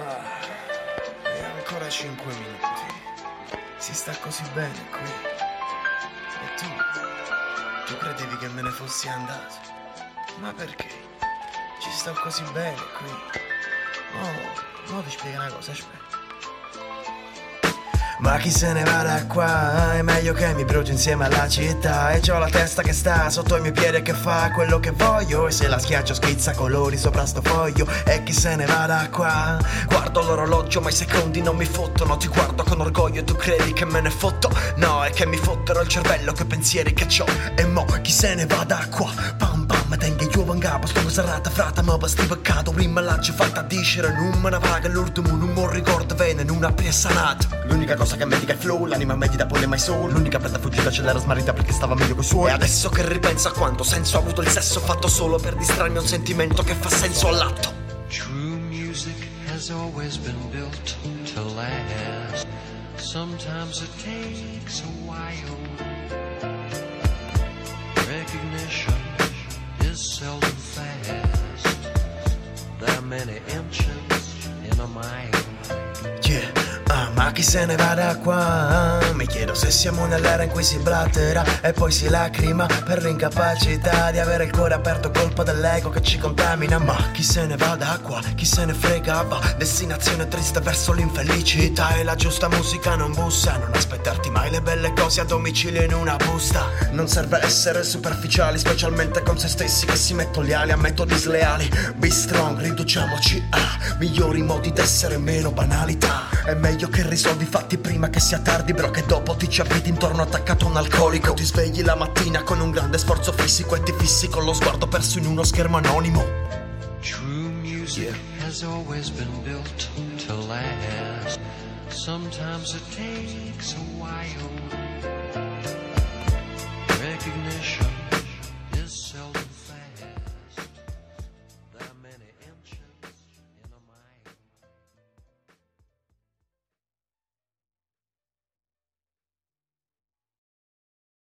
Ah, e ancora cinque minuti. Si sta così bene qui. E tu? Tu credevi che me ne fossi andato? Ma perché? Ci sto così bene qui. Oh, mo ti spiego una cosa, aspetta. Ma chi se ne va da qua? È meglio che mi bruci insieme alla città E c'ho la testa che sta sotto i miei piedi e che fa quello che voglio E se la schiaccio schizza colori sopra sto foglio E chi se ne va da qua? Guardo l'orologio ma i secondi non mi fottono Ti guardo con orgoglio e tu credi che me ne fotto? No, è che mi fottero il cervello che pensieri che c'ho E mo chi se ne va da qua? Pam io vangapo Sto serata frata ma basti peccato Prima l'aggi fatta dicere non me ne va che l'ultimo non mi ricordo bene Non appena sanato L'unica cosa che medica è il flow, l'anima medita poi le mai solo L'unica preda fuggita ce l'era smarrita perché stava meglio coi suoi E adesso che ripenso a quanto senso ha avuto il sesso Fatto solo per distrarmi un sentimento che fa senso all'atto True music has always been built to last. Sometimes it takes a while. Seldom fast. There are many inches in a mile. Yeah, ah, ma chi se ne va da qua? Mi chiedo se siamo nell'era in cui si blatterà e poi si lacrima per l'incapacità di avere il cuore aperto colpa dell'ego che ci contamina. Ma chi se ne va da qua? Chi se ne frega? Va, destinazione triste verso l'infelicità e la giusta musica non bussa. Non aspettarti mai le belle cose a domicilio in una busta. Non serve essere superficiali, specialmente con se stessi che si mettono gli ali a metodi sleali. Be strong, riduciamoci a migliori modi d'essere meno banalità. È meglio che risolvi i fatti prima che sia tardi, bro, che dopo ti ci abiti intorno attaccato a un alcolico. Ti svegli la mattina con un grande sforzo fisico e ti fissi con lo sguardo perso in uno schermo anonimo. True music has always been built to last. Sometimes it takes a